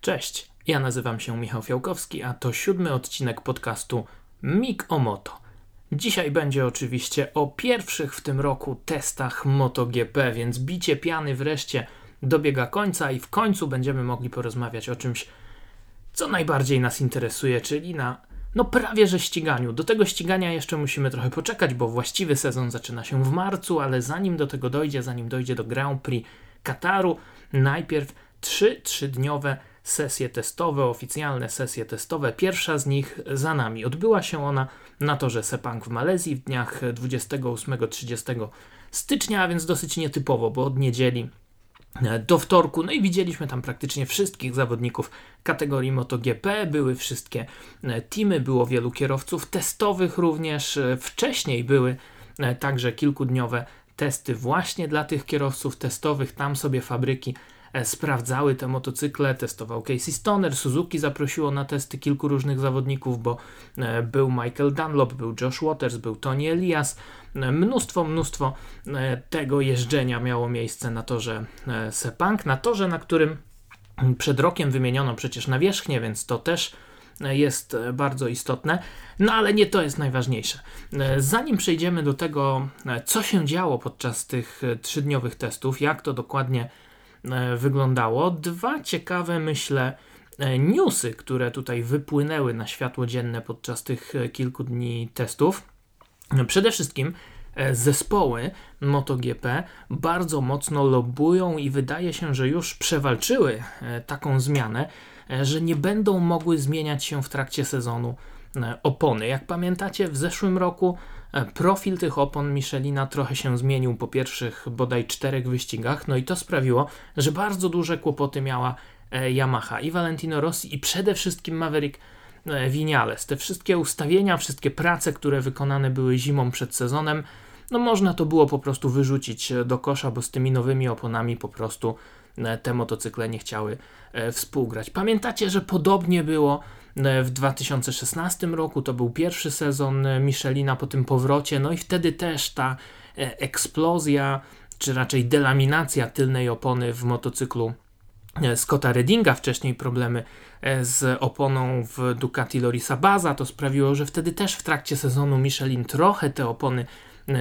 Cześć, ja nazywam się Michał Fiałkowski, a to siódmy odcinek podcastu Mig o Moto. Dzisiaj będzie oczywiście o pierwszych w tym roku testach MotoGP, więc bicie piany wreszcie dobiega końca i w końcu będziemy mogli porozmawiać o czymś, co najbardziej nas interesuje, czyli na no prawie że ściganiu. Do tego ścigania jeszcze musimy trochę poczekać, bo właściwy sezon zaczyna się w marcu, ale zanim do tego dojdzie, zanim dojdzie do Grand Prix Kataru, najpierw trzy trzydniowe sesje testowe, oficjalne sesje testowe. Pierwsza z nich za nami. Odbyła się ona na torze Sepang w Malezji w dniach 28-30 stycznia, a więc dosyć nietypowo, bo od niedzieli do wtorku. No i widzieliśmy tam praktycznie wszystkich zawodników kategorii MotoGP. Były wszystkie teamy, było wielu kierowców testowych również. Wcześniej były także kilkudniowe testy właśnie dla tych kierowców testowych. Tam sobie fabryki E, sprawdzały te motocykle, testował Casey Stoner, Suzuki zaprosiło na testy kilku różnych zawodników, bo e, był Michael Dunlop, był Josh Waters, był Tony Elias, e, mnóstwo, mnóstwo tego jeżdżenia miało miejsce na torze Sepang, na torze, na którym przed rokiem wymieniono przecież nawierzchnię, więc to też jest bardzo istotne, no ale nie to jest najważniejsze. Zanim przejdziemy do tego, co się działo podczas tych trzydniowych testów, jak to dokładnie E, wyglądało. Dwa ciekawe, myślę, e, newsy, które tutaj wypłynęły na światło dzienne podczas tych e, kilku dni testów. Przede wszystkim zespoły MotoGP bardzo mocno lobują i wydaje się, że już przewalczyły taką zmianę, że nie będą mogły zmieniać się w trakcie sezonu opony. Jak pamiętacie, w zeszłym roku E, profil tych opon Michelina trochę się zmienił po pierwszych bodaj czterech wyścigach, no i to sprawiło, że bardzo duże kłopoty miała e, Yamaha i Valentino Rossi i przede wszystkim Maverick e, Vinales. Te wszystkie ustawienia, wszystkie prace, które wykonane były zimą przed sezonem, no można to było po prostu wyrzucić do kosza, bo z tymi nowymi oponami po prostu te motocykle nie chciały współgrać. Pamiętacie, że podobnie było E, w 2016 roku. To był pierwszy sezon e, Michelina po tym powrocie, no i wtedy też ta e, eksplozja, czy raczej delaminacja tylnej opony w motocyklu Scotta Reddinga, wcześniej problemy z oponą w Ducati Lorisa Baza, to sprawiło, że wtedy też w trakcie sezonu Michelin trochę te opony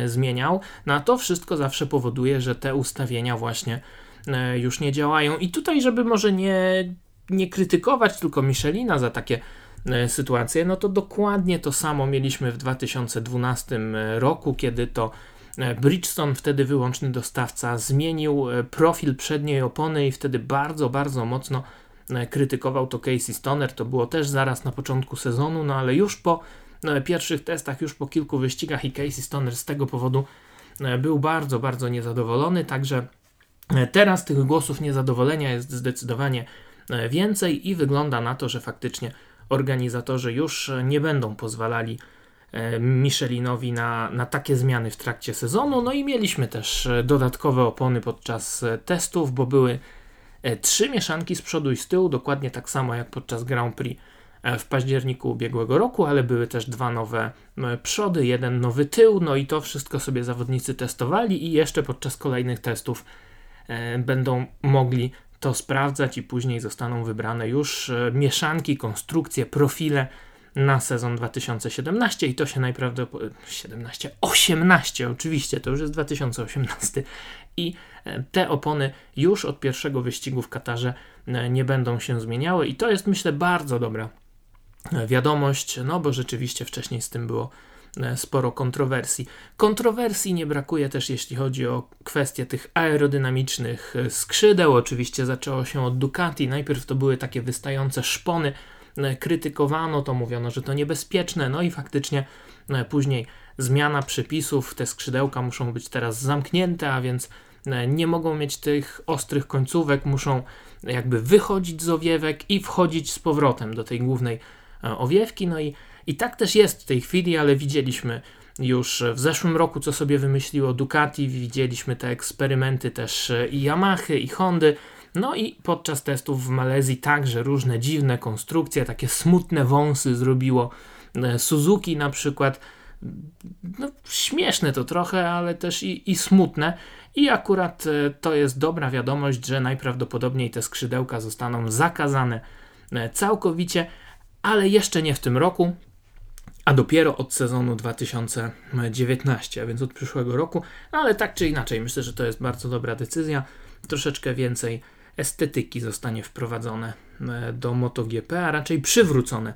zmieniał, no a to wszystko zawsze powoduje, że te ustawienia właśnie już nie działają. I tutaj, żeby może nie nie krytykować tylko Michelina za takie e, sytuacje, no to dokładnie to samo mieliśmy w 2012 e, roku, kiedy to e, Bridgestone, wtedy wyłączny dostawca, zmienił profil przedniej opony i wtedy bardzo, bardzo mocno krytykował to Casey Stoner. To było też zaraz na początku sezonu, no ale już po pierwszych testach, już po kilku wyścigach i Casey Stoner z tego powodu był bardzo, bardzo niezadowolony. Także teraz tych głosów niezadowolenia jest zdecydowanie więcej i wygląda na to, że faktycznie organizatorzy już nie będą pozwalali e, Michelinowi na, na takie zmiany w trakcie sezonu. No i mieliśmy też e, dodatkowe opony podczas testów, bo były trzy mieszanki z przodu i z tyłu, dokładnie tak samo jak podczas Grand Prix w październiku ubiegłego roku, ale były też dwa nowe przody, jeden nowy tył, no i to wszystko sobie zawodnicy testowali i jeszcze podczas kolejnych testów będą mogli to sprawdzać i później zostaną wybrane już e, mieszanki, konstrukcje, profile na sezon 2017 i to się najprawdopodobniej 17, 18 oczywiście, to już jest 2018 i e, te opony już od pierwszego wyścigu w Katarze e, nie będą się zmieniały i to jest myślę bardzo dobra wiadomość, no bo rzeczywiście wcześniej z tym było sporo kontrowersji. Kontrowersji nie brakuje też, jeśli chodzi o kwestie tych aerodynamicznych e, skrzydeł. Oczywiście zaczęło się od Ducati. Najpierw to były takie wystające szpony, e, krytykowano to, mówiono, że to niebezpieczne, no i faktycznie później zmiana przepisów, te skrzydełka muszą być teraz zamknięte, a więc nie mogą mieć tych ostrych końcówek, muszą jakby wychodzić z owiewek i wchodzić z powrotem do tej głównej owiewki, no i i tak też jest w tej chwili, ale widzieliśmy już w zeszłym roku, co sobie wymyśliło Ducati, widzieliśmy te eksperymenty też i Yamahy, i Hondy. No i podczas testów w Malezji także różne dziwne konstrukcje, takie smutne wąsy zrobiło e, Suzuki na przykład. no, śmieszne to trochę, ale też i, i smutne. I akurat e, to jest dobra wiadomość, że najprawdopodobniej te skrzydełka zostaną zakazane e, całkowicie, ale jeszcze nie w tym roku, a dopiero od sezonu 2019, a więc od przyszłego roku. No ale tak czy inaczej, myślę, że to jest bardzo dobra decyzja. Troszeczkę więcej estetyki zostanie wprowadzone e, do MotoGP, a raczej przywrócone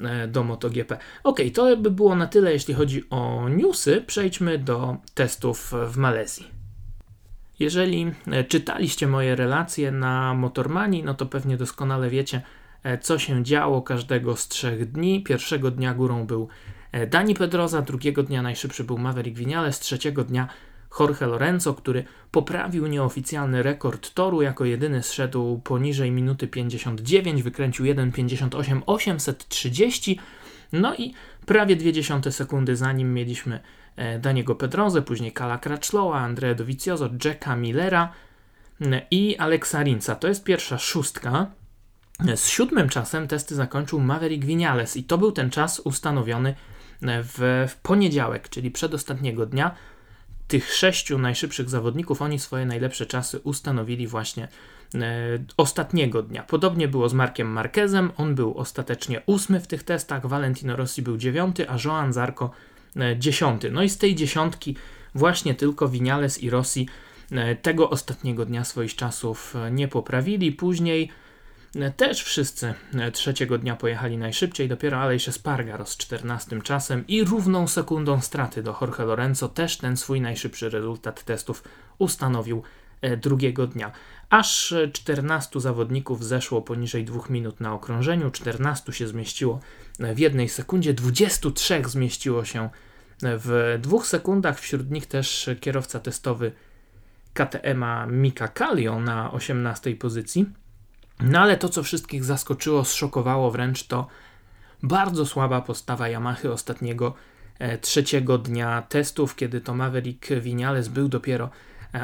e, do MotoGP. Ok, to by było na tyle, jeśli chodzi o newsy. Przejdźmy do testów w Malezji. Jeżeli e, czytaliście moje relacje na Motormani, no to pewnie doskonale wiecie, co się działo każdego z trzech dni. Pierwszego dnia górą był Dani Pedroza, drugiego dnia najszybszy był Maverick Vinales, trzeciego dnia Jorge Lorenzo, który poprawił nieoficjalny rekord toru, jako jedyny zszedł poniżej minuty 59, wykręcił 1.58 830, no i prawie 20 sekundy za nim mieliśmy e, Daniego Pedrozę, później Kala Crutchlowa, Andrea Dovizioso, Jacka Millera e, i Alexa Rinca. To jest pierwsza szóstka. E, z siódmym czasem testy zakończył Maverick Vinales i to był ten czas ustanowiony w, w poniedziałek, czyli przedostatniego dnia tych sześciu najszybszych zawodników, oni swoje najlepsze czasy ustanowili właśnie e, ostatniego dnia. Podobnie było z Markiem Marquezem, on był ostatecznie ósmy w tych testach, Valentino Rossi był dziewiąty, a Joan Zarco e, dziesiąty. No i z tej dziesiątki właśnie tylko Vinales i Rossi e, tego ostatniego dnia swoich czasów e, nie poprawili. Później też wszyscy e, trzeciego dnia pojechali najszybciej, dopiero Aleix Espargaro z 14 czasem i równą sekundą straty do Jorge Lorenzo też ten swój najszybszy rezultat testów ustanowił e, drugiego dnia. Aż 14 zawodników zeszło poniżej 2 minut na okrążeniu, 14 się zmieściło e, w jednej sekundzie, 23 zmieściło się w dwóch sekundach, wśród nich też kierowca testowy KTM-a Mika Kallio na 18 pozycji. No ale to, co wszystkich zaskoczyło, zszokowało wręcz, to bardzo słaba postawa Yamahy ostatniego e, trzeciego dnia testów, kiedy to Maverick Vinales był dopiero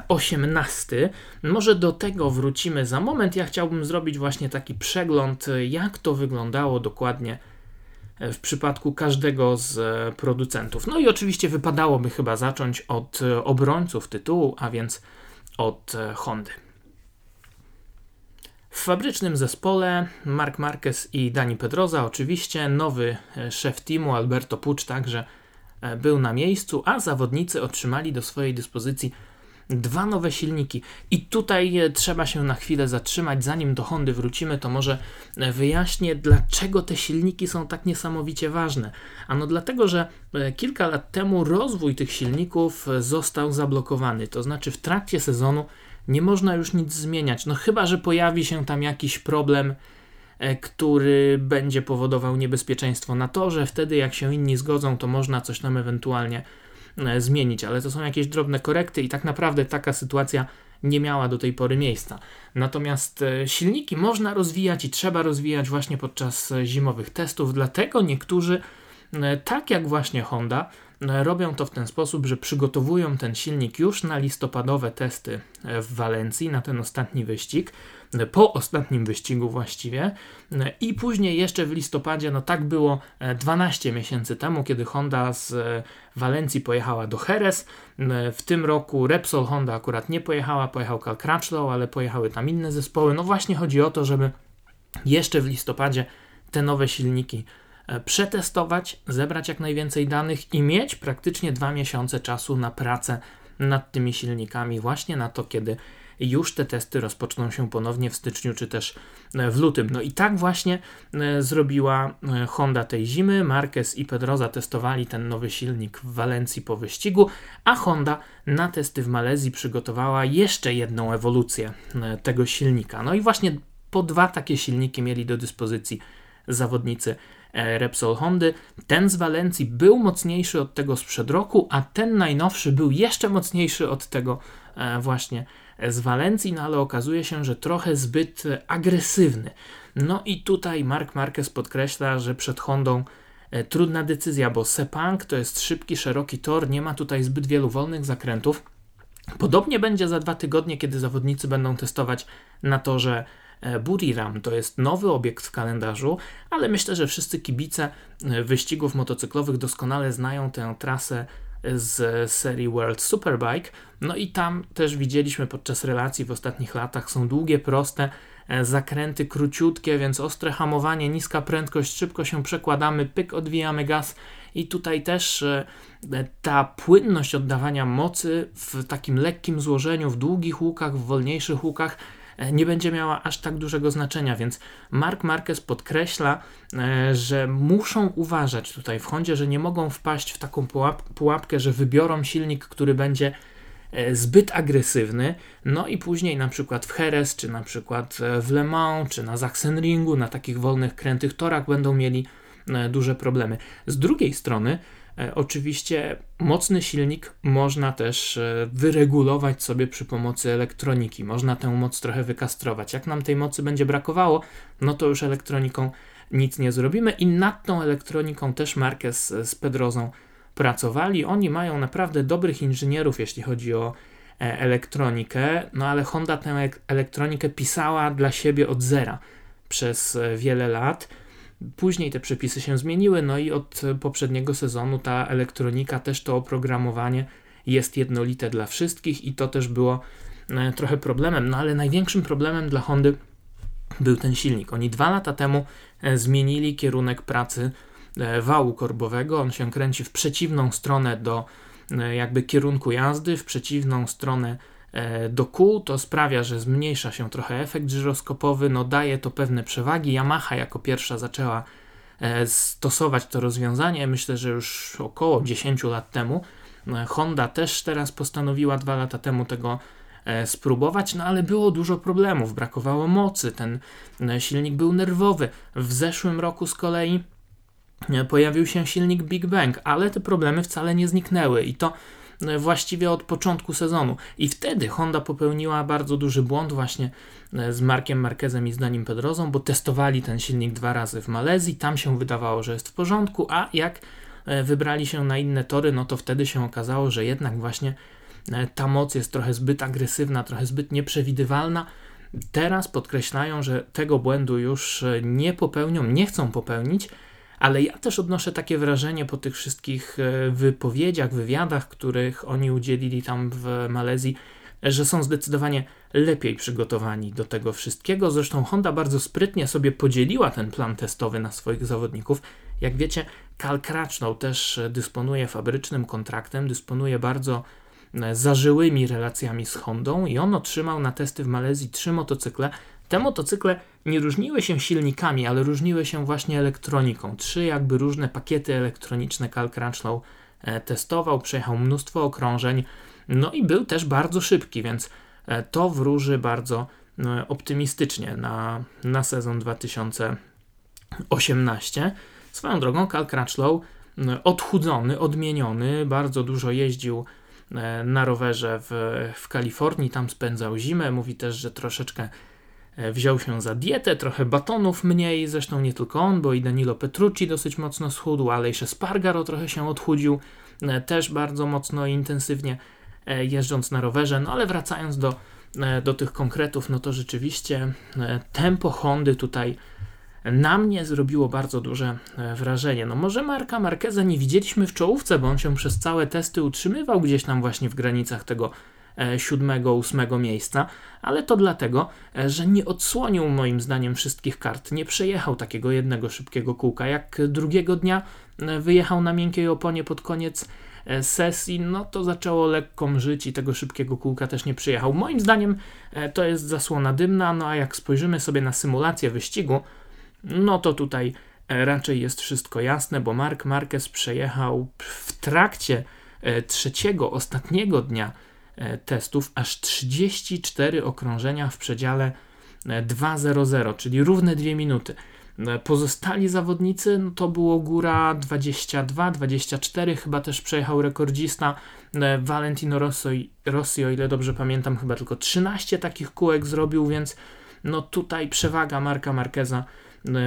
18. E, Może do tego wrócimy za moment. Ja chciałbym zrobić właśnie taki przegląd, jak to wyglądało dokładnie e, w przypadku każdego z producentów. No i oczywiście wypadałoby chyba zacząć od obrońców tytułu, a więc od Hondy. W fabrycznym zespole Mark Marquez i Dani Pedroza oczywiście, nowy e, szef teamu Alberto Pucz także e, był na miejscu, a zawodnicy otrzymali do swojej dyspozycji dwa nowe silniki. I tutaj e, trzeba się na chwilę zatrzymać, zanim do Hondy wrócimy, to może wyjaśnię, dlaczego te silniki są tak niesamowicie ważne. Ano dlatego, że kilka lat temu rozwój tych silników został zablokowany, to znaczy w trakcie sezonu nie można już nic zmieniać. No chyba, że pojawi się tam jakiś problem, e, który będzie powodował niebezpieczeństwo na torze. Wtedy, jak się inni zgodzą, to można coś tam ewentualnie e, zmienić, ale to są jakieś drobne korekty i tak naprawdę taka sytuacja nie miała do tej pory miejsca. Natomiast e, silniki można rozwijać i trzeba rozwijać właśnie podczas zimowych testów, dlatego niektórzy, tak jak właśnie Honda, robią to w ten sposób, że przygotowują ten silnik już na listopadowe testy w Walencji, na ten ostatni wyścig, po ostatnim wyścigu właściwie i później jeszcze w listopadzie, no tak było 12 miesięcy temu, kiedy Honda z Walencji pojechała do Jerez. W tym roku Repsol Honda akurat nie pojechała, pojechał Cal Crutchlow, ale pojechały tam inne zespoły. No właśnie chodzi o to, żeby jeszcze w listopadzie te nowe silniki E, przetestować, zebrać jak najwięcej danych i mieć praktycznie dwa miesiące czasu na pracę nad tymi silnikami, właśnie na to, kiedy już te testy rozpoczną się ponownie w styczniu czy też e, w lutym. No i tak właśnie e, zrobiła Honda tej zimy. Marquez i Pedroza testowali ten nowy silnik w Walencji po wyścigu, a Honda na testy w Malezji przygotowała jeszcze jedną ewolucję tego silnika. No i właśnie po dwa takie silniki mieli do dyspozycji zawodnicy E, Repsol Hondy. Ten z Walencji był mocniejszy od tego sprzed roku, a ten najnowszy był jeszcze mocniejszy od tego e, właśnie z Walencji, no ale okazuje się, że trochę zbyt agresywny. No i tutaj Mark Marquez podkreśla, że przed Hondą e, trudna decyzja, bo Sepang to jest szybki, szeroki tor, nie ma tutaj zbyt wielu wolnych zakrętów. Podobnie będzie za dwa tygodnie, kiedy zawodnicy będą testować na torze Buriram to jest nowy obiekt w kalendarzu, ale myślę, że wszyscy kibice wyścigów motocyklowych doskonale znają tę trasę z serii World Superbike. No i tam też widzieliśmy podczas relacji w ostatnich latach są długie, proste e, zakręty króciutkie, więc ostre hamowanie, niska prędkość, szybko się przekładamy, pyk, odwijamy gaz i tutaj też e, ta płynność oddawania mocy w takim lekkim złożeniu, w długich łukach, w wolniejszych łukach E, nie będzie miała aż tak dużego znaczenia, więc Mark Marquez podkreśla, e, że muszą uważać tutaj w Hondzie, że nie mogą wpaść w taką pułapkę, że wybiorą silnik, który będzie e, zbyt agresywny, no i później na przykład w Jerez, czy na przykład w Le Mans, czy na Sachsenringu, na takich wolnych, krętych torach będą mieli duże problemy. Z drugiej strony E, oczywiście mocny silnik można też e, wyregulować sobie przy pomocy elektroniki. Można tę moc trochę wykastrować. Jak nam tej mocy będzie brakowało, no to już elektroniką nic nie zrobimy i nad tą elektroniką też Marquez z Pedrozą pracowali. Oni mają naprawdę dobrych inżynierów, jeśli chodzi o e, elektronikę, no ale Honda tę elektronikę pisała dla siebie od zera przez wiele lat. Później te przepisy się zmieniły, no i od poprzedniego sezonu ta elektronika, też to oprogramowanie jest jednolite dla wszystkich i to też było e, trochę problemem. No ale największym problemem dla Hondy był ten silnik. Oni dwa lata temu e, zmienili kierunek pracy e, wału korbowego. On się kręci w przeciwną stronę do jakby kierunku jazdy, w przeciwną stronę do kół, to sprawia, że zmniejsza się trochę efekt żyroskopowy, no daje to pewne przewagi. Yamaha jako pierwsza zaczęła e, stosować to rozwiązanie, myślę, że już około 10 lat temu. E, Honda też teraz postanowiła dwa lata temu tego spróbować, no ale było dużo problemów, brakowało mocy, ten silnik był nerwowy. W zeszłym roku z kolei pojawił się silnik Big Bang, ale te problemy wcale nie zniknęły i to E, właściwie od początku sezonu. I wtedy Honda popełniła bardzo duży błąd właśnie e, z Markiem Marquezem i z Danim Pedrozą, bo testowali ten silnik dwa razy w Malezji, tam się wydawało, że jest w porządku, a jak e, wybrali się na inne tory, no to wtedy się okazało, że jednak właśnie ta moc jest trochę zbyt agresywna, trochę zbyt nieprzewidywalna. Teraz podkreślają, że tego błędu już nie popełnią, nie chcą popełnić, ale ja też odnoszę takie wrażenie po tych wszystkich e, wypowiedziach, wywiadach, których oni udzielili tam w Malezji, że są zdecydowanie lepiej przygotowani do tego wszystkiego. Zresztą Honda bardzo sprytnie sobie podzieliła ten plan testowy na swoich zawodników. Jak wiecie, Cal Crutchlow też dysponuje fabrycznym kontraktem, dysponuje bardzo e, zażyłymi relacjami z Hondą i on otrzymał na testy w Malezji trzy motocykle, te motocykle nie różniły się silnikami, ale różniły się właśnie elektroniką. Trzy jakby różne pakiety elektroniczne Cal e, testował, przejechał mnóstwo okrążeń, no i był też bardzo szybki, więc e, to wróży bardzo e, optymistycznie na, na sezon 2018. Swoją drogą Cal odchudzony, odmieniony, bardzo dużo jeździł na rowerze w, w Kalifornii, tam spędzał zimę. Mówi też, że troszeczkę wziął się za dietę, trochę batonów mniej, zresztą nie tylko on, bo i Danilo Petrucci dosyć mocno schudł, ale jeszcze Spargaro trochę się odchudził, e, też bardzo mocno i intensywnie e, jeżdżąc na rowerze, no ale wracając do, do tych konkretów, no to rzeczywiście tempo Hondy tutaj na mnie zrobiło bardzo duże wrażenie. No może Marka Marqueza nie widzieliśmy w czołówce, bo on się przez całe testy utrzymywał gdzieś tam właśnie w granicach tego E, siódmego, ósmego miejsca, ale to dlatego, e, że nie odsłonił moim zdaniem wszystkich kart. Nie przejechał takiego jednego szybkiego kółka. Jak drugiego dnia e, wyjechał na miękkiej oponie pod koniec sesji, no to zaczęło lekko mrzyć i tego szybkiego kółka też nie przyjechał. Moim zdaniem to jest zasłona dymna, no a jak spojrzymy sobie na symulację wyścigu, no to tutaj raczej jest wszystko jasne, bo Mark Marquez przejechał w trakcie trzeciego, ostatniego dnia E, testów aż 34 okrążenia w przedziale 2.00, e, czyli równe 2 minuty. E, pozostali zawodnicy no to było góra 22, 24, chyba też przejechał rekordzista Valentino Rossi, Rossi, o ile dobrze pamiętam, chyba tylko 13 takich kółek zrobił, więc no tutaj przewaga Marka Marqueza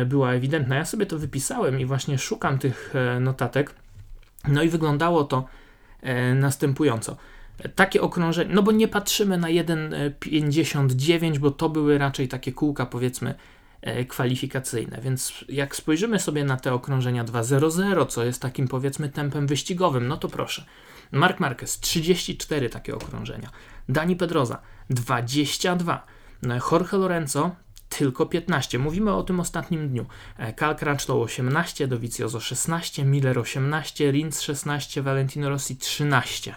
była ewidentna. Ja sobie to wypisałem i właśnie szukam tych notatek. No i wyglądało to następująco. Takie okrążenie, no bo nie patrzymy na 1,59, bo to były raczej takie kółka, powiedzmy, kwalifikacyjne. Więc jak spojrzymy sobie na te okrążenia 2.00, co jest takim powiedzmy tempem wyścigowym, no to proszę. Mark Marquez 34 takie okrążenia, Dani Pedroza 22, Jorge Lorenzo tylko 15. Mówimy o tym ostatnim dniu. Cal Crutchlow 18, Dovizioso 16, Miller 18, Rins 16, Valentino Rossi 13.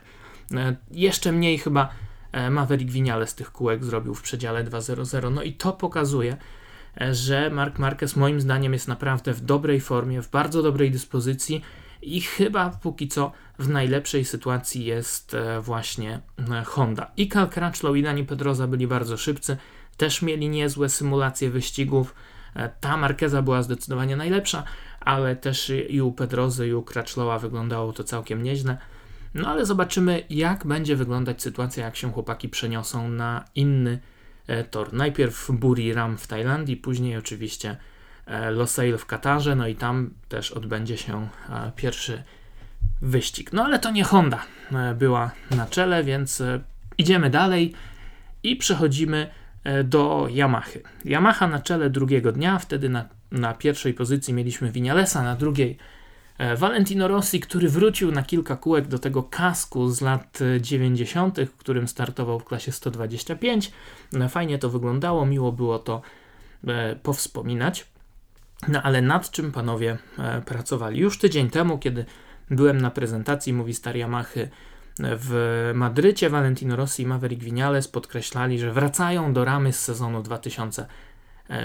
Jeszcze mniej chyba e, Maverick Vinales tych kółek zrobił w przedziale 2.00. No i to pokazuje, e, że Mark Marquez moim zdaniem jest naprawdę w dobrej formie, w bardzo dobrej dyspozycji i chyba póki co w najlepszej sytuacji jest e, właśnie Honda. I Cal Crutchlow i Dani Pedroza byli bardzo szybcy, też mieli niezłe symulacje wyścigów. Ta Markeza była zdecydowanie najlepsza, ale też i u Pedrozy i u Crutchlowa wyglądało to całkiem nieźle. No ale zobaczymy, jak będzie wyglądać sytuacja, jak się chłopaki przeniosą na inny e, tor. Najpierw Buriram w Tajlandii, później oczywiście e, Losail w Katarze, no i tam też odbędzie się e, pierwszy wyścig. No ale to nie Honda była na czele, więc idziemy dalej i przechodzimy do Yamahy. Yamaha na czele drugiego dnia, wtedy na, na pierwszej pozycji mieliśmy Vinalesa, na drugiej Valentino Rossi, który wrócił na kilka kółek do tego kasku z lat 90., w którym startował w klasie 125. No, fajnie to wyglądało, miło było to e, powspominać. No ale nad czym panowie e, pracowali? Już tydzień temu, kiedy byłem na prezentacji Movistar Yamaha w Madrycie, Valentino Rossi i Maverick Vinales podkreślali, że wracają do ramy z sezonu 2000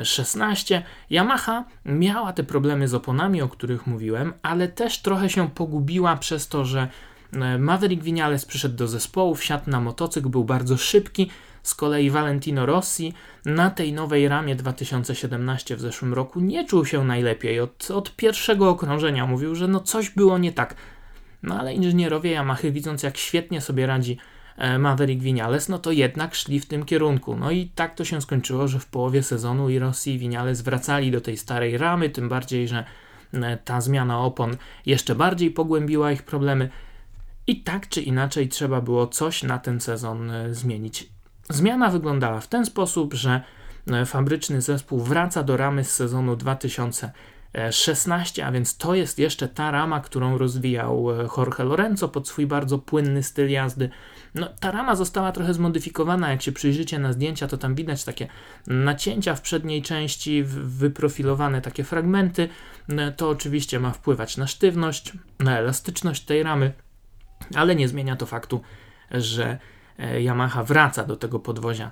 16. Yamaha miała te problemy z oponami, o których mówiłem, ale też trochę się pogubiła przez to, że e, Maverick Vinales przyszedł do zespołu, wsiadł na motocykl, był bardzo szybki. Z kolei Valentino Rossi na tej nowej ramie 2017 w zeszłym roku nie czuł się najlepiej. Od, od pierwszego okrążenia mówił, że no coś było nie tak. No ale inżynierowie Yamaha, widząc jak świetnie sobie radzi Maverick Vinales, no to jednak szli w tym kierunku. No i tak to się skończyło, że w połowie sezonu i Rossi i Vinales wracali do tej starej ramy, tym bardziej, że e, ta zmiana opon jeszcze bardziej pogłębiła ich problemy. I tak czy inaczej trzeba było coś na ten sezon e, zmienić. Zmiana wyglądała w ten sposób, że fabryczny zespół wraca do ramy z sezonu 2016, a więc to jest jeszcze ta rama, którą rozwijał Jorge Lorenzo pod swój bardzo płynny styl jazdy. No, ta rama została trochę zmodyfikowana. Jak się przyjrzycie na zdjęcia, to tam widać takie nacięcia w przedniej części, wyprofilowane takie fragmenty. No, to oczywiście ma wpływać na sztywność, na elastyczność tej ramy, ale nie zmienia to faktu, że e, Yamaha wraca do tego podwozia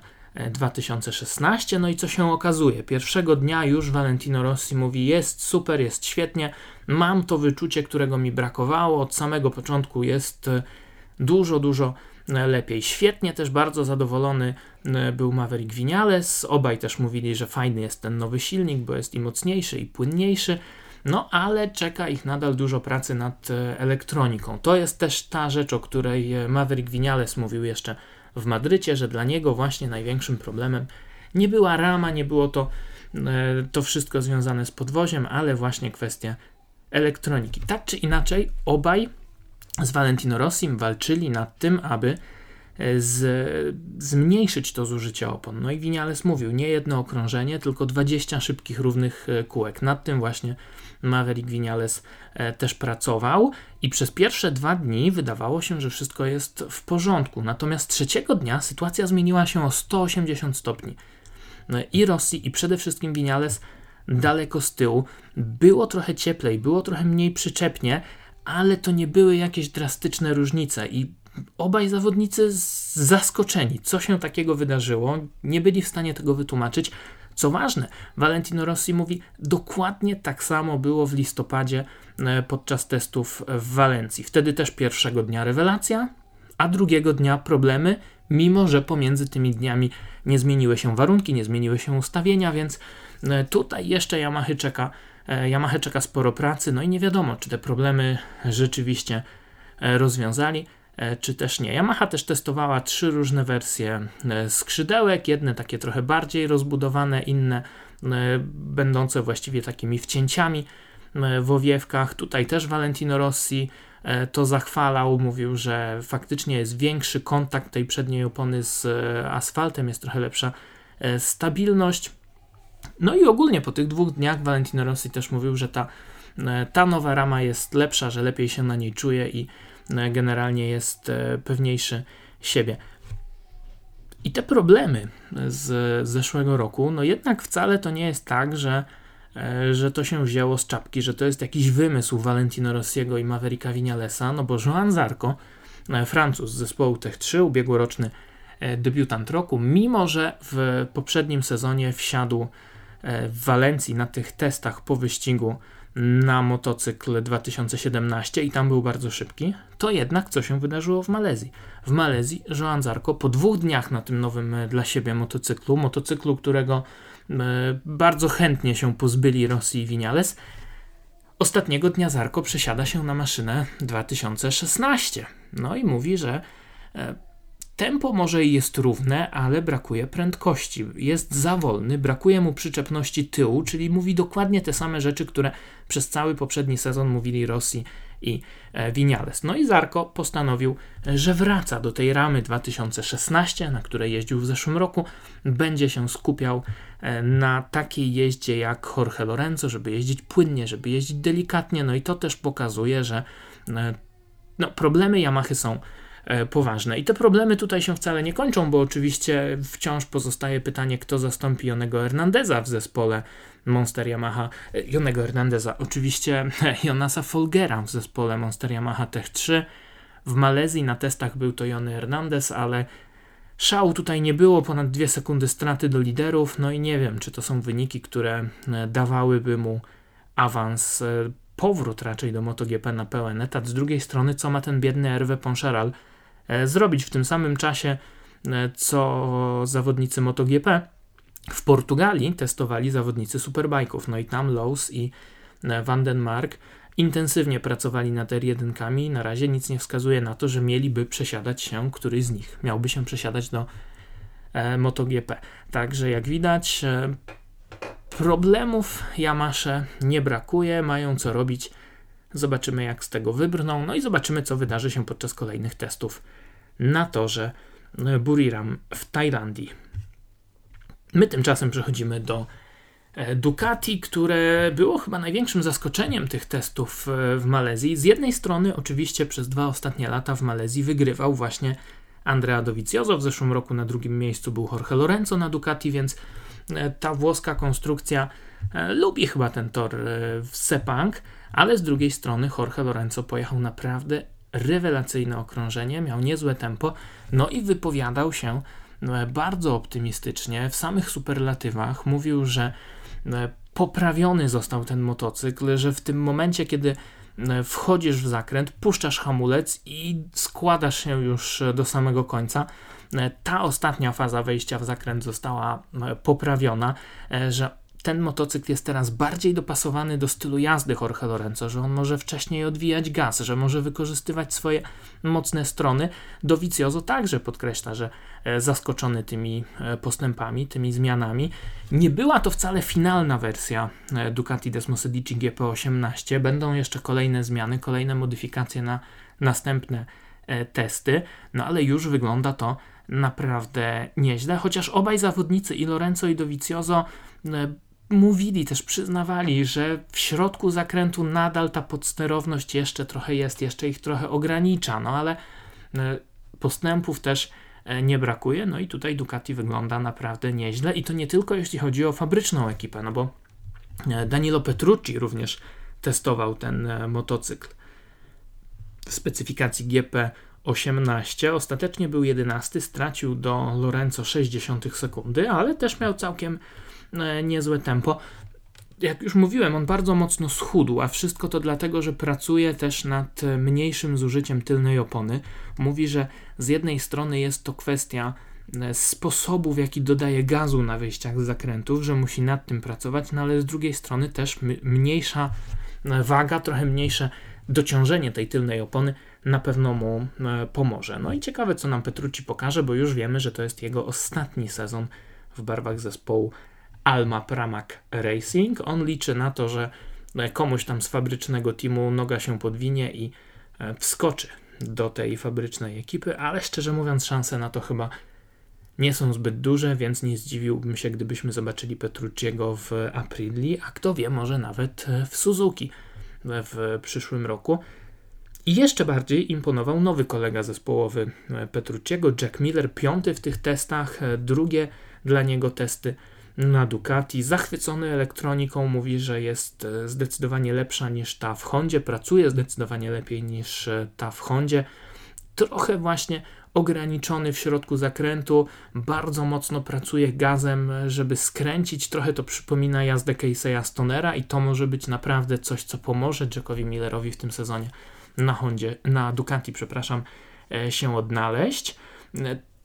2016. E, no i co się okazuje? Pierwszego dnia już Valentino Rossi mówi: Jest super, jest świetnie, mam to wyczucie, którego mi brakowało. Od samego początku jest e, dużo, dużo lepiej. Świetnie też bardzo zadowolony e, był Maverick Vinales. Obaj też mówili, że fajny jest ten nowy silnik, bo jest i mocniejszy, i płynniejszy. No, ale czeka ich nadal dużo pracy nad e, elektroniką. To jest też ta rzecz, o której e, Maverick Vinales mówił jeszcze w Madrycie, że dla niego właśnie największym problemem nie była rama, nie było to, to wszystko związane z podwoziem, ale właśnie kwestia elektroniki. Tak czy inaczej, obaj z Valentino Rossim walczyli nad tym, aby e, z, zmniejszyć to zużycie opon. No i Vinales mówił, nie jedno okrążenie, tylko 20 szybkich, równych e, kółek. Nad tym właśnie Maverick Vinales e, też pracował i przez pierwsze dwa dni wydawało się, że wszystko jest w porządku. Natomiast trzeciego dnia sytuacja zmieniła się o 180 stopni. No I Rossi i przede wszystkim Vinales daleko z tyłu. Było trochę cieplej, było trochę mniej przyczepnie, ale to nie były jakieś drastyczne różnice i obaj zawodnicy zaskoczeni, co się takiego wydarzyło, nie byli w stanie tego wytłumaczyć. Co ważne, Valentino Rossi mówi, dokładnie tak samo było w listopadzie e, podczas testów w Walencji. Wtedy też pierwszego dnia rewelacja, a drugiego dnia problemy, mimo że pomiędzy tymi dniami nie zmieniły się warunki, nie zmieniły się ustawienia, więc e, tutaj jeszcze Yamaha czeka E, Yamaha czeka sporo pracy, no i nie wiadomo, czy te problemy rzeczywiście rozwiązali, czy też nie. Yamaha też testowała trzy różne wersje skrzydełek, jedne takie trochę bardziej rozbudowane, inne będące właściwie takimi wcięciami w owiewkach. Tutaj też Valentino Rossi to zachwalał, mówił, że faktycznie jest większy kontakt tej przedniej opony z asfaltem, jest trochę lepsza stabilność. No i ogólnie po tych dwóch dniach Valentino Rossi też mówił, że ta, ta nowa rama jest lepsza, że lepiej się na niej czuje i generalnie jest pewniejszy siebie. I te problemy z zeszłego roku, no jednak wcale to nie jest tak, że, e, że to się wzięło z czapki, że to jest jakiś wymysł Valentino Rossiego i Mavericka Vinalesa, no bo Joan Zarco, e, Francuz z zespołu Tech 3, ubiegłoroczny e, debiutant roku, mimo że w poprzednim sezonie wsiadł w Walencji na tych testach po wyścigu na motocykl 2017 i tam był bardzo szybki, to jednak co się wydarzyło w Malezji? W Malezji Joan Zarco po dwóch dniach na tym nowym e, dla siebie motocyklu, motocyklu, którego e, bardzo chętnie się pozbyli Rosji i Vinales, ostatniego dnia Zarco przesiada się na maszynę 2016. No i mówi, że e, Tempo może i jest równe, ale brakuje prędkości. Jest za wolny, brakuje mu przyczepności tyłu, czyli mówi dokładnie te same rzeczy, które przez cały poprzedni sezon mówili Rossi i e, Vinales. No i Zarko postanowił, że wraca do tej ramy 2016, na której jeździł w zeszłym roku. Będzie się skupiał e, na takiej jeździe jak Jorge Lorenzo, żeby jeździć płynnie, żeby jeździć delikatnie. No i to też pokazuje, że e, no, problemy Yamahy są E, poważne. I te problemy tutaj się wcale nie kończą, bo oczywiście wciąż pozostaje pytanie, kto zastąpi Jonego Hernandeza w zespole Monster Yamaha. E, Jonego Hernandeza, oczywiście Jonasa Folgera w zespole Monster Yamaha Tech 3. W Malezji na testach był to Jony Hernandez, ale Szału tutaj nie było, ponad dwie sekundy straty do liderów, no i nie wiem, czy to są wyniki, które e, dawałyby mu awans, powrót raczej do MotoGP na pełen etat. Z drugiej strony, co ma ten biedny Hervé Poncharal, E, zrobić w tym samym czasie, e, co zawodnicy MotoGP. W Portugalii testowali zawodnicy superbajków, no i tam Lowe's i e, Vandenmark intensywnie pracowali nad R1. Na razie nic nie wskazuje na to, że mieliby przesiadać się, któryś z nich miałby się przesiadać do MotoGP. Także jak widać, problemów Yamasze nie brakuje, mają co robić Zobaczymy, jak z tego wybrną, no i zobaczymy, co wydarzy się podczas kolejnych testów na torze Buriram w Tajlandii. My tymczasem przechodzimy do e, Ducati, które było chyba największym zaskoczeniem tych testów e, w Malezji. Z jednej strony, oczywiście, przez dwa ostatnie lata w Malezji wygrywał właśnie Andrea Dovizioso. W zeszłym roku na drugim miejscu był Jorge Lorenzo na Ducati, więc e, ta włoska konstrukcja lubi chyba ten tor w Sepang ale z drugiej strony Jorge Lorenzo pojechał naprawdę rewelacyjne okrążenie, miał niezłe tempo, no i wypowiadał się e, bardzo optymistycznie, w samych superlatywach. Mówił, że e, poprawiony został ten motocykl, że w tym momencie, kiedy e, wchodzisz w zakręt, puszczasz hamulec i składasz się już do samego końca. Ta ostatnia faza wejścia w zakręt została poprawiona, że ten motocykl jest teraz bardziej dopasowany do stylu jazdy Jorge Lorenzo, że on może wcześniej odwijać gaz, że może wykorzystywać swoje mocne strony. Dovizioso także podkreśla, że e, zaskoczony tymi e, postępami, tymi zmianami. Nie była to wcale finalna wersja e, Ducati Desmosedici GP18. Będą jeszcze kolejne zmiany, kolejne modyfikacje na następne testy, no ale już wygląda to naprawdę nieźle, chociaż obaj zawodnicy, i Lorenzo i Dovizioso, mówili, też przyznawali, że w środku zakrętu nadal ta podsterowność jeszcze trochę jest, jeszcze ich trochę ogranicza, no ale e, postępów też e, nie brakuje, no i tutaj Ducati wygląda naprawdę nieźle. I to nie tylko jeśli chodzi o fabryczną ekipę, no bo e, Danilo Petrucci również testował ten motocykl w specyfikacji GP 18. Ostatecznie był 11, stracił do Lorenzo 60 sekundy, ale też miał całkiem E, niezłe tempo. Jak już mówiłem, on bardzo mocno schudł, a wszystko to dlatego, że pracuje też nad mniejszym zużyciem tylnej opony. Mówi, że z jednej strony jest to kwestia e, sposobu, w jaki dodaje gazu na wyjściach z zakrętów, że musi nad tym pracować, no ale z drugiej strony też mniejsza e, waga, trochę mniejsze dociążenie tej tylnej opony na pewno mu pomoże. No i ciekawe, co nam Petrucci pokaże, bo już wiemy, że to jest jego ostatni sezon w barwach zespołu Alma Pramac Racing. On liczy na to, że komuś tam z fabrycznego teamu noga się podwinie i wskoczy do tej fabrycznej ekipy, ale szczerze mówiąc, szanse na to chyba nie są zbyt duże, więc nie zdziwiłbym się, gdybyśmy zobaczyli Petrucciego w Aprili, a kto wie, może nawet w Suzuki w przyszłym roku. I jeszcze bardziej imponował nowy kolega zespołowy Petrucciego, Jack Miller, piąty w tych testach, drugie dla niego testy na Ducati. Zachwycony elektroniką, mówi, że jest zdecydowanie lepsza niż ta w Hondzie, pracuje zdecydowanie lepiej niż ta w Hondzie. Trochę właśnie ograniczony w środku zakrętu, bardzo mocno pracuje gazem, żeby skręcić. Trochę to przypomina jazdę Casey'a Stonera i to może być naprawdę coś, co pomoże Jackowi Millerowi w tym sezonie na Hondzie, na Ducati, przepraszam, e, się odnaleźć.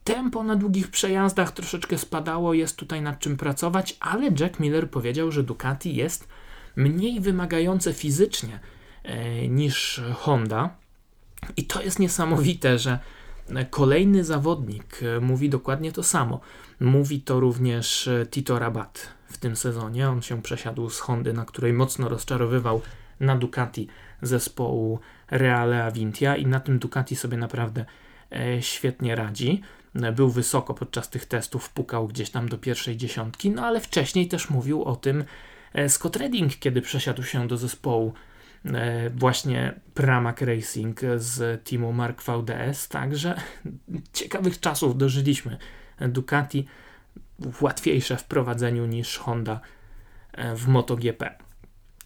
Tempo na długich przejazdach troszeczkę spadało, jest tutaj nad czym pracować, ale Jack Miller powiedział, że Ducati jest mniej wymagające fizycznie e, niż Honda. I to jest niesamowite, że Kolejny zawodnik e, mówi dokładnie to samo. Mówi to również e, Tito Rabat w tym sezonie. On się przesiadł z Hondy, na której mocno rozczarowywał na Ducati zespołu Reale Avintia i na tym Ducati sobie naprawdę e, świetnie radzi. Był wysoko podczas tych testów, pukał gdzieś tam do pierwszej dziesiątki, no ale wcześniej też mówił o tym Scott Redding, kiedy przesiadł się do zespołu E, właśnie Pramac Racing z teamu Mark VDS, także ciekawych czasów dożyliśmy. Ducati łatwiejsze w prowadzeniu niż Honda e, w MotoGP.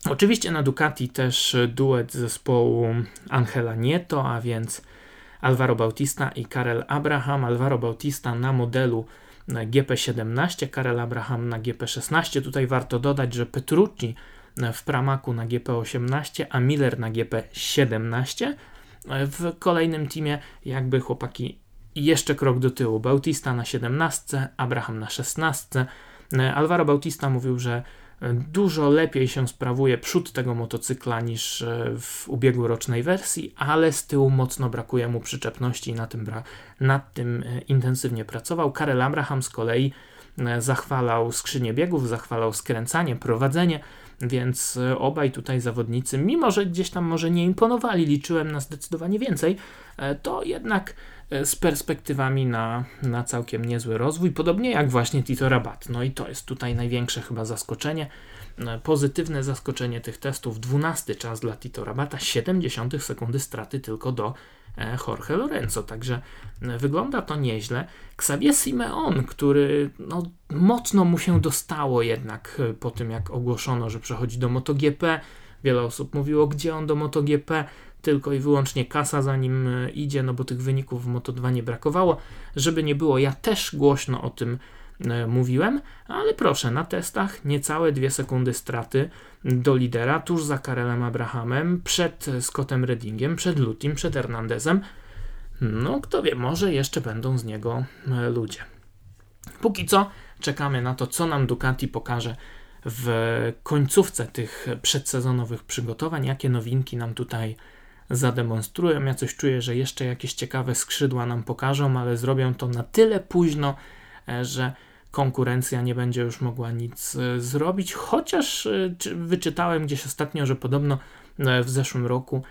Oczywiście na Ducati też duet zespołu Angela Nieto, a więc Alvaro Bautista i Karel Abraham. Alvaro Bautista na modelu GP17, Karel Abraham na GP16. Tutaj warto dodać, że Petrucci w Pramaku na GP18, a Miller na GP17. W kolejnym teamie jakby chłopaki jeszcze krok do tyłu. Bautista na 17, Abraham na 16. Alvaro Bautista mówił, że dużo lepiej się sprawuje przód tego motocykla niż w ubiegłorocznej wersji, ale z tyłu mocno brakuje mu przyczepności i na tym, nad tym intensywnie pracował. Karel Abraham z kolei zachwalał skrzynię biegów, zachwalał skręcanie, prowadzenie, więc e, obaj tutaj zawodnicy, mimo że gdzieś tam może nie imponowali, liczyłem na zdecydowanie więcej, e, to jednak e, z perspektywami na, na całkiem niezły rozwój, podobnie jak właśnie Tito Rabat. No i to jest tutaj największe chyba zaskoczenie. Pozytywne zaskoczenie tych testów. 12 czas dla Tito Rabata, 70 sekundy straty tylko do E, Jorge Lorenzo, także e, wygląda to nieźle. Xavier Simeon, który no, mocno mu się dostało jednak e, po tym, jak ogłoszono, że przechodzi do MotoGP. Wiele osób mówiło, gdzie on do MotoGP, tylko i wyłącznie kasa za nim idzie, no bo tych wyników w Moto2 nie brakowało. Żeby nie było, ja też głośno o tym E, mówiłem, ale proszę, na testach niecałe dwie sekundy straty do lidera, tuż za Karelem Abrahamem, przed Scottem Reddingiem, przed Lutim, przed Hernandezem. No, kto wie, może jeszcze będą z niego e, ludzie. Póki co czekamy na to, co nam Ducati pokaże w końcówce tych przedsezonowych przygotowań, jakie nowinki nam tutaj zademonstrują. Ja coś czuję, że jeszcze jakieś ciekawe skrzydła nam pokażą, ale zrobią to na tyle późno, e, że konkurencja nie będzie już mogła nic e, zrobić, chociaż e, wyczytałem gdzieś ostatnio, że podobno w zeszłym roku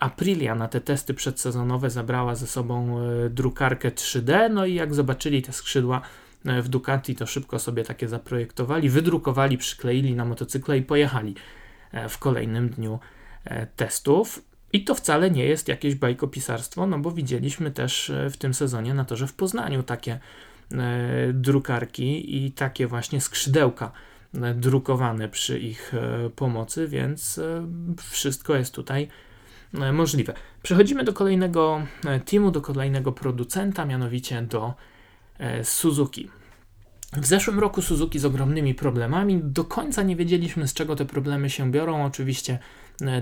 Aprilia na te testy przedsezonowe zabrała ze sobą drukarkę 3D, no i jak zobaczyli te skrzydła w Ducati, to szybko sobie takie zaprojektowali, wydrukowali, przykleili na motocykle i pojechali w kolejnym dniu testów. I to wcale nie jest jakieś bajkopisarstwo, no bo widzieliśmy też w tym sezonie na to, że w Poznaniu takie E, drukarki i takie właśnie skrzydełka e, drukowane przy ich e, pomocy, więc wszystko jest tutaj możliwe. Przechodzimy do kolejnego teamu, do kolejnego producenta, mianowicie do Suzuki. W zeszłym roku Suzuki z ogromnymi problemami. Do końca nie wiedzieliśmy, z czego te problemy się biorą. Oczywiście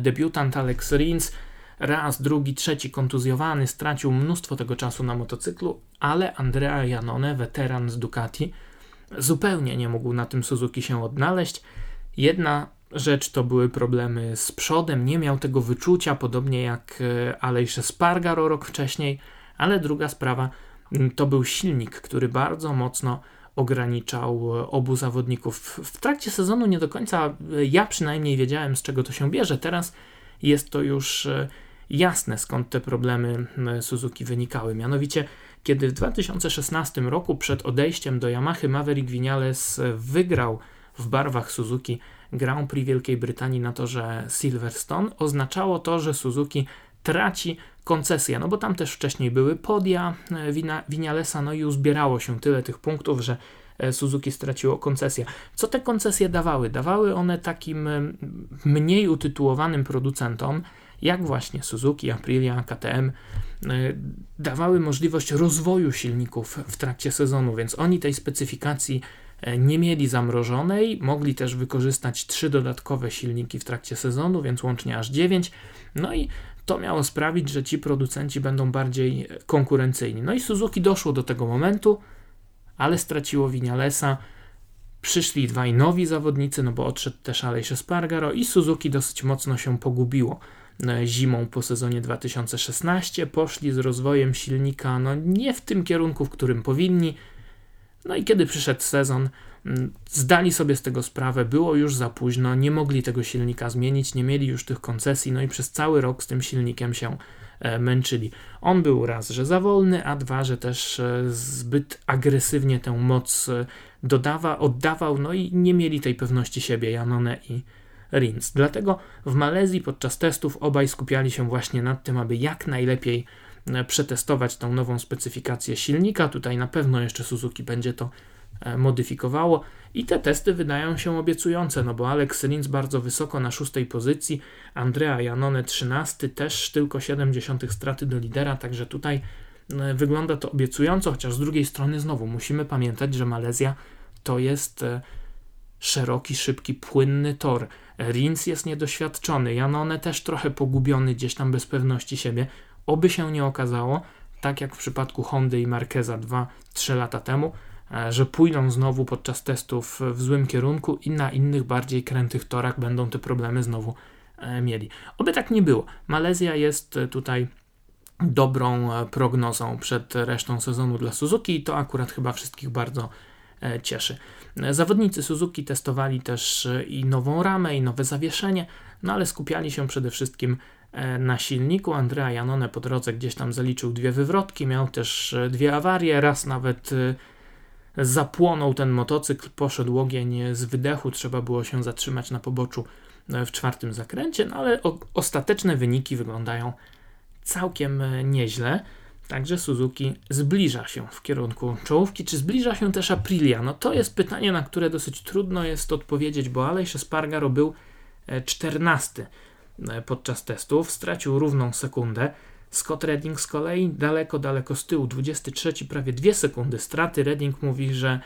debiutant Alex Rins raz, drugi, trzeci kontuzjowany, stracił mnóstwo tego czasu na motocyklu, ale Andrea Janone, weteran z Ducati, zupełnie nie mógł na tym Suzuki się odnaleźć. Jedna rzecz to były problemy z przodem, nie miał tego wyczucia, podobnie jak e, Aleix Spargaro rok wcześniej, ale druga sprawa to był silnik, który bardzo mocno ograniczał e, obu zawodników. W trakcie sezonu nie do końca e, ja przynajmniej wiedziałem, z czego to się bierze. Teraz jest to już jasne, skąd te problemy Suzuki wynikały. Mianowicie, kiedy w 2016 roku przed odejściem do Yamaha Maverick Vinales wygrał w barwach Suzuki Grand Prix Wielkiej Brytanii na torze Silverstone, oznaczało to, że Suzuki traci koncesję, no bo tam też wcześniej były podia e, Vinalesa, no i uzbierało się tyle tych punktów, że e, Suzuki straciło koncesję. Co te koncesje dawały? Dawały one takim mniej utytułowanym producentom, jak właśnie Suzuki, Aprilia, KTM, e, dawały możliwość rozwoju silników w trakcie sezonu, więc oni tej specyfikacji nie mieli zamrożonej, mogli też wykorzystać trzy dodatkowe silniki w trakcie sezonu, więc łącznie aż dziewięć. No i to miało sprawić, że ci producenci będą bardziej konkurencyjni. No i Suzuki doszło do tego momentu, ale straciło Vinalesa. Przyszli dwaj nowi zawodnicy, no bo odszedł też Aleix Spargaro i Suzuki dosyć mocno się pogubiło. E, zimą po sezonie 2016. Poszli z rozwojem silnika no nie w tym kierunku, w którym powinni. No i kiedy przyszedł sezon, zdali sobie z tego sprawę, było już za późno, nie mogli tego silnika zmienić, nie mieli już tych koncesji, no i przez cały rok z tym silnikiem się e, męczyli. On był raz, że za wolny, a dwa, że też e, zbyt agresywnie tę moc dodawa, oddawał, no i nie mieli tej pewności siebie Janone i Rins. Dlatego w Malezji podczas testów obaj skupiali się właśnie nad tym, aby jak najlepiej e, przetestować tą nową specyfikację silnika. Tutaj na pewno jeszcze Suzuki będzie to e, modyfikowało i te testy wydają się obiecujące, no bo Alex Rins bardzo wysoko na szóstej pozycji, Andrea Janone 13, też tylko 70 straty do lidera, także tutaj e, wygląda to obiecująco, chociaż z drugiej strony znowu musimy pamiętać, że Malezja to jest szeroki, szybki, płynny tor. Rins jest niedoświadczony, Janone też trochę pogubiony gdzieś tam bez pewności siebie. Oby się nie okazało, tak jak w przypadku Hondy i Marqueza 2-3 lata temu, e, że pójdą znowu podczas testów w złym kierunku i na innych bardziej krętych torach będą te problemy znowu e, mieli. Oby tak nie było. Malezja jest e, tutaj dobrą prognozą przed resztą sezonu dla Suzuki i to akurat chyba wszystkich bardzo cieszy. Zawodnicy Suzuki testowali też e, i nową ramę, i nowe zawieszenie, no ale skupiali się przede wszystkim e, na silniku. Andrea Janone po drodze gdzieś tam zaliczył dwie wywrotki, miał też e, dwie awarie, raz nawet zapłonął ten motocykl, poszedł ogień z wydechu, trzeba było się zatrzymać na poboczu w czwartym zakręcie, no ale ostateczne wyniki wyglądają całkiem nieźle. Także Suzuki zbliża się w kierunku czołówki. Czy zbliża się też Aprilia? No to jest pytanie, na które dosyć trudno jest odpowiedzieć, bo Aleix Spargaro był 14 e, e, podczas testów, stracił równą sekundę. Scott Redding z kolei daleko, daleko z tyłu, 23, prawie 2 sekundy straty. Redding mówi, że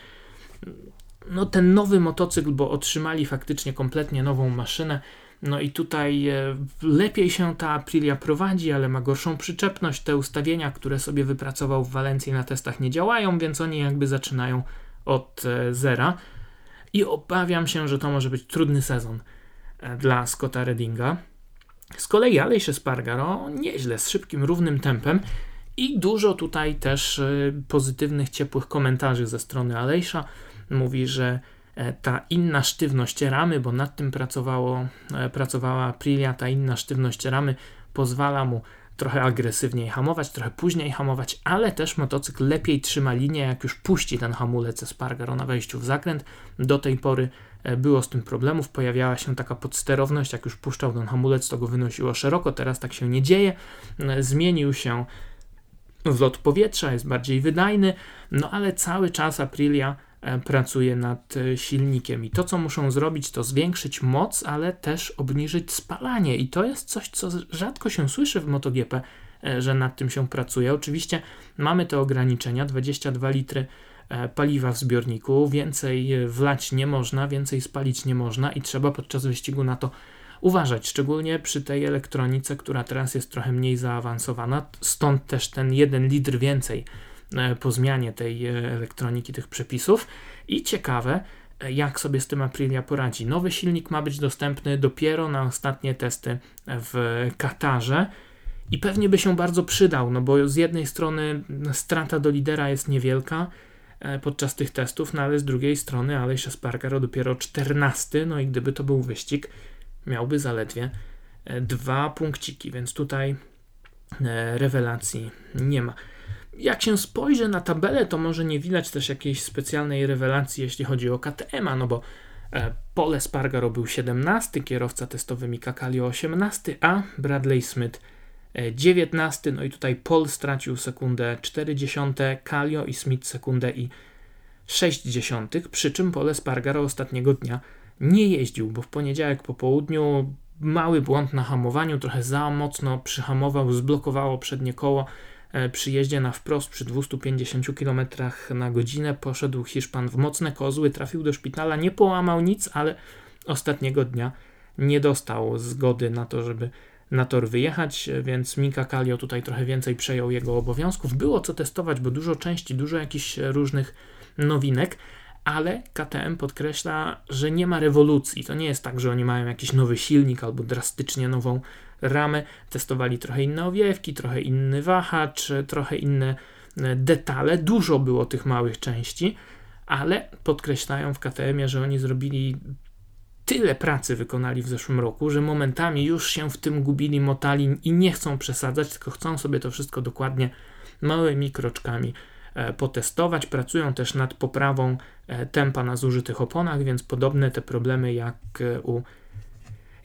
no ten nowy motocykl, bo otrzymali faktycznie kompletnie nową maszynę, no i tutaj e, lepiej się ta Aprilia prowadzi, ale ma gorszą przyczepność. Te ustawienia, które sobie wypracował w Walencji na testach nie działają, więc oni jakby zaczynają od e, zera. I obawiam się, że to może być trudny sezon e, dla Scotta Reddinga. Z kolei Aleix Spargaro nieźle, z szybkim, równym tempem i dużo tutaj też pozytywnych, ciepłych komentarzy ze strony Aleixa. Mówi, że E, ta inna sztywność ramy, bo nad tym pracowało, e, pracowała Aprilia, ta inna sztywność ramy pozwala mu trochę agresywniej hamować, trochę później hamować, ale też motocykl lepiej trzyma linię, jak już puści ten hamulec Spargaro na wejściu w zakręt. Do tej pory e, było z tym problemów, pojawiała się taka podsterowność, jak już puszczał ten hamulec, to go wynosiło szeroko, teraz tak się nie dzieje. Zmienił się wlot powietrza, jest bardziej wydajny, no ale cały czas Aprilia E, pracuje nad e, silnikiem. I to, co muszą zrobić, to zwiększyć moc, ale też obniżyć spalanie. I to jest coś, co rzadko się słyszy w MotoGP, e, że nad tym się pracuje. Oczywiście mamy te ograniczenia: 22 litry paliwa w zbiorniku, więcej wlać nie można, więcej spalić nie można i trzeba podczas wyścigu na to uważać, szczególnie przy tej elektronice, która teraz jest trochę mniej zaawansowana, stąd też ten jeden litr więcej E, po zmianie tej e, elektroniki, tych przepisów. I ciekawe, e, jak sobie z tym Aprilia poradzi. Nowy silnik ma być dostępny dopiero na ostatnie testy w Katarze. I pewnie by się bardzo przydał, no bo z jednej strony strata do lidera jest niewielka podczas tych testów, no ale z drugiej strony Aleix Espargaro dopiero 14, no i gdyby to był wyścig, miałby zaledwie dwa punkciki, więc tutaj e, rewelacji nie ma. Jak się spojrzy na tabelę, to może nie widać też jakiejś specjalnej rewelacji, jeśli chodzi o KTM, no bo e, Pole Spargaro był 17, kierowca testowy Mika Kallio 18, a Bradley Smith 19. No i tutaj Paul stracił sekundę 40, Kallio i Smith sekundę i 60, przy czym Pole Spargaro ostatniego dnia nie jeździł, bo w poniedziałek po południu mały błąd na hamowaniu, trochę za mocno przyhamował, zblokowało przednie koło. E, przy jeździe na wprost przy 250 km na godzinę poszedł Hiszpan w mocne kozły, trafił do szpitala, nie połamał nic, ale ostatniego dnia nie dostał zgody na to, żeby na tor wyjechać, więc Mika Kallio tutaj trochę więcej przejął jego obowiązków. Było co testować, bo dużo części, dużo jakichś różnych nowinek, ale KTM podkreśla, że nie ma rewolucji. To nie jest tak, że oni mają jakiś nowy silnik albo drastycznie nową ramę. Testowali trochę inne owiewki, trochę inny wahacz, trochę inne e, detale. Dużo było tych małych części, ale podkreślają w KTM, że oni zrobili tyle pracy wykonali w zeszłym roku, że momentami już się w tym gubili, motali i nie chcą przesadzać, tylko chcą sobie to wszystko dokładnie małymi kroczkami e, potestować. Pracują też nad poprawą e, tempa na zużytych oponach, więc podobne te problemy jak e, u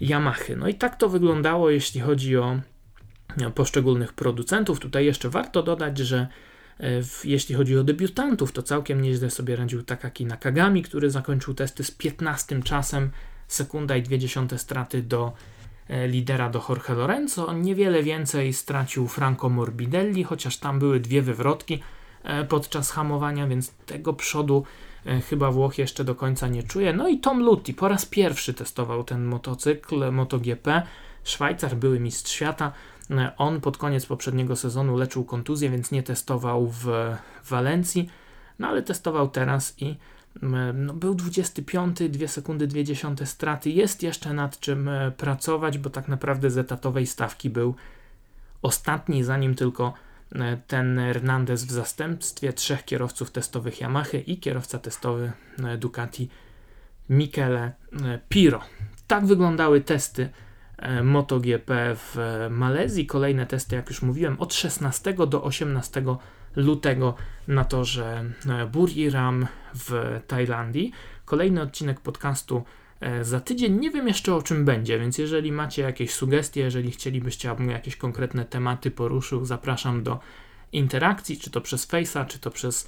Yamahy. No i tak to wyglądało, jeśli chodzi o poszczególnych producentów. Tutaj jeszcze warto dodać, że jeśli chodzi o debiutantów, to całkiem nieźle sobie radził Takaki Nakagami, który zakończył testy z 15 czasem, sekunda i 20 straty do e, lidera do Jorge Lorenzo. Niewiele więcej stracił Franco Morbidelli, chociaż tam były dwie wywrotki e, podczas hamowania, więc tego przodu e, chyba Włoch jeszcze do końca nie czuje. No i Tom Lutti po raz pierwszy testował ten motocykl MotoGP. Szwajcar, były mistrz świata, on pod koniec poprzedniego sezonu leczył kontuzję, więc nie testował w Walencji, no ale testował teraz i no, był 25, 2 sekundy 20 straty. Jest jeszcze nad czym e, pracować, bo tak naprawdę z etatowej stawki był ostatni, zanim tylko e, ten Hernandez w zastępstwie trzech kierowców testowych Yamaha i kierowca testowy e, Ducati Michele Piro. Tak wyglądały testy E, MotoGP w Malezji. Kolejne testy, jak już mówiłem, od 16 do 18 lutego na torze e, Buriram w Tajlandii. Kolejny odcinek podcastu e, za tydzień. Nie wiem jeszcze o czym będzie, więc jeżeli macie jakieś sugestie, jeżeli chcielibyście, abym jakieś konkretne tematy poruszył, zapraszam do interakcji, czy to przez Face'a, czy to przez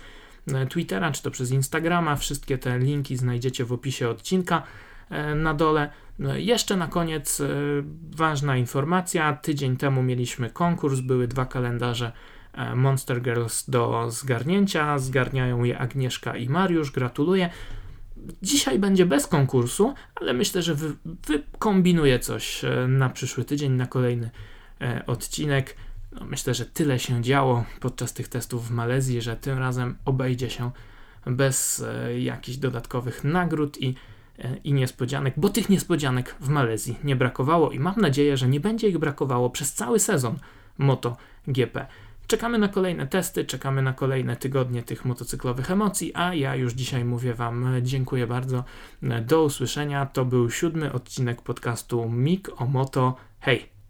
Twittera, czy to przez Instagrama. Wszystkie te linki znajdziecie w opisie odcinka. E, na dole. No jeszcze na koniec e, ważna informacja. Tydzień temu mieliśmy konkurs, były dwa kalendarze e, Monster Girls do zgarnięcia. Zgarniają je Agnieszka i Mariusz. Gratuluję. Dzisiaj będzie bez konkursu, ale myślę, że wy, coś na przyszły tydzień, na kolejny odcinek. No, myślę, że tyle się działo podczas tych testów w Malezji, że tym razem obejdzie się bez jakichś dodatkowych nagród i i niespodzianek, bo tych niespodzianek w Malezji nie brakowało i mam nadzieję, że nie będzie ich brakowało przez cały sezon MotoGP. Czekamy na kolejne testy, czekamy na kolejne tygodnie tych motocyklowych emocji, a ja już dzisiaj mówię Wam dziękuję bardzo. Do usłyszenia. To był siódmy odcinek podcastu Mik o Moto. Hej!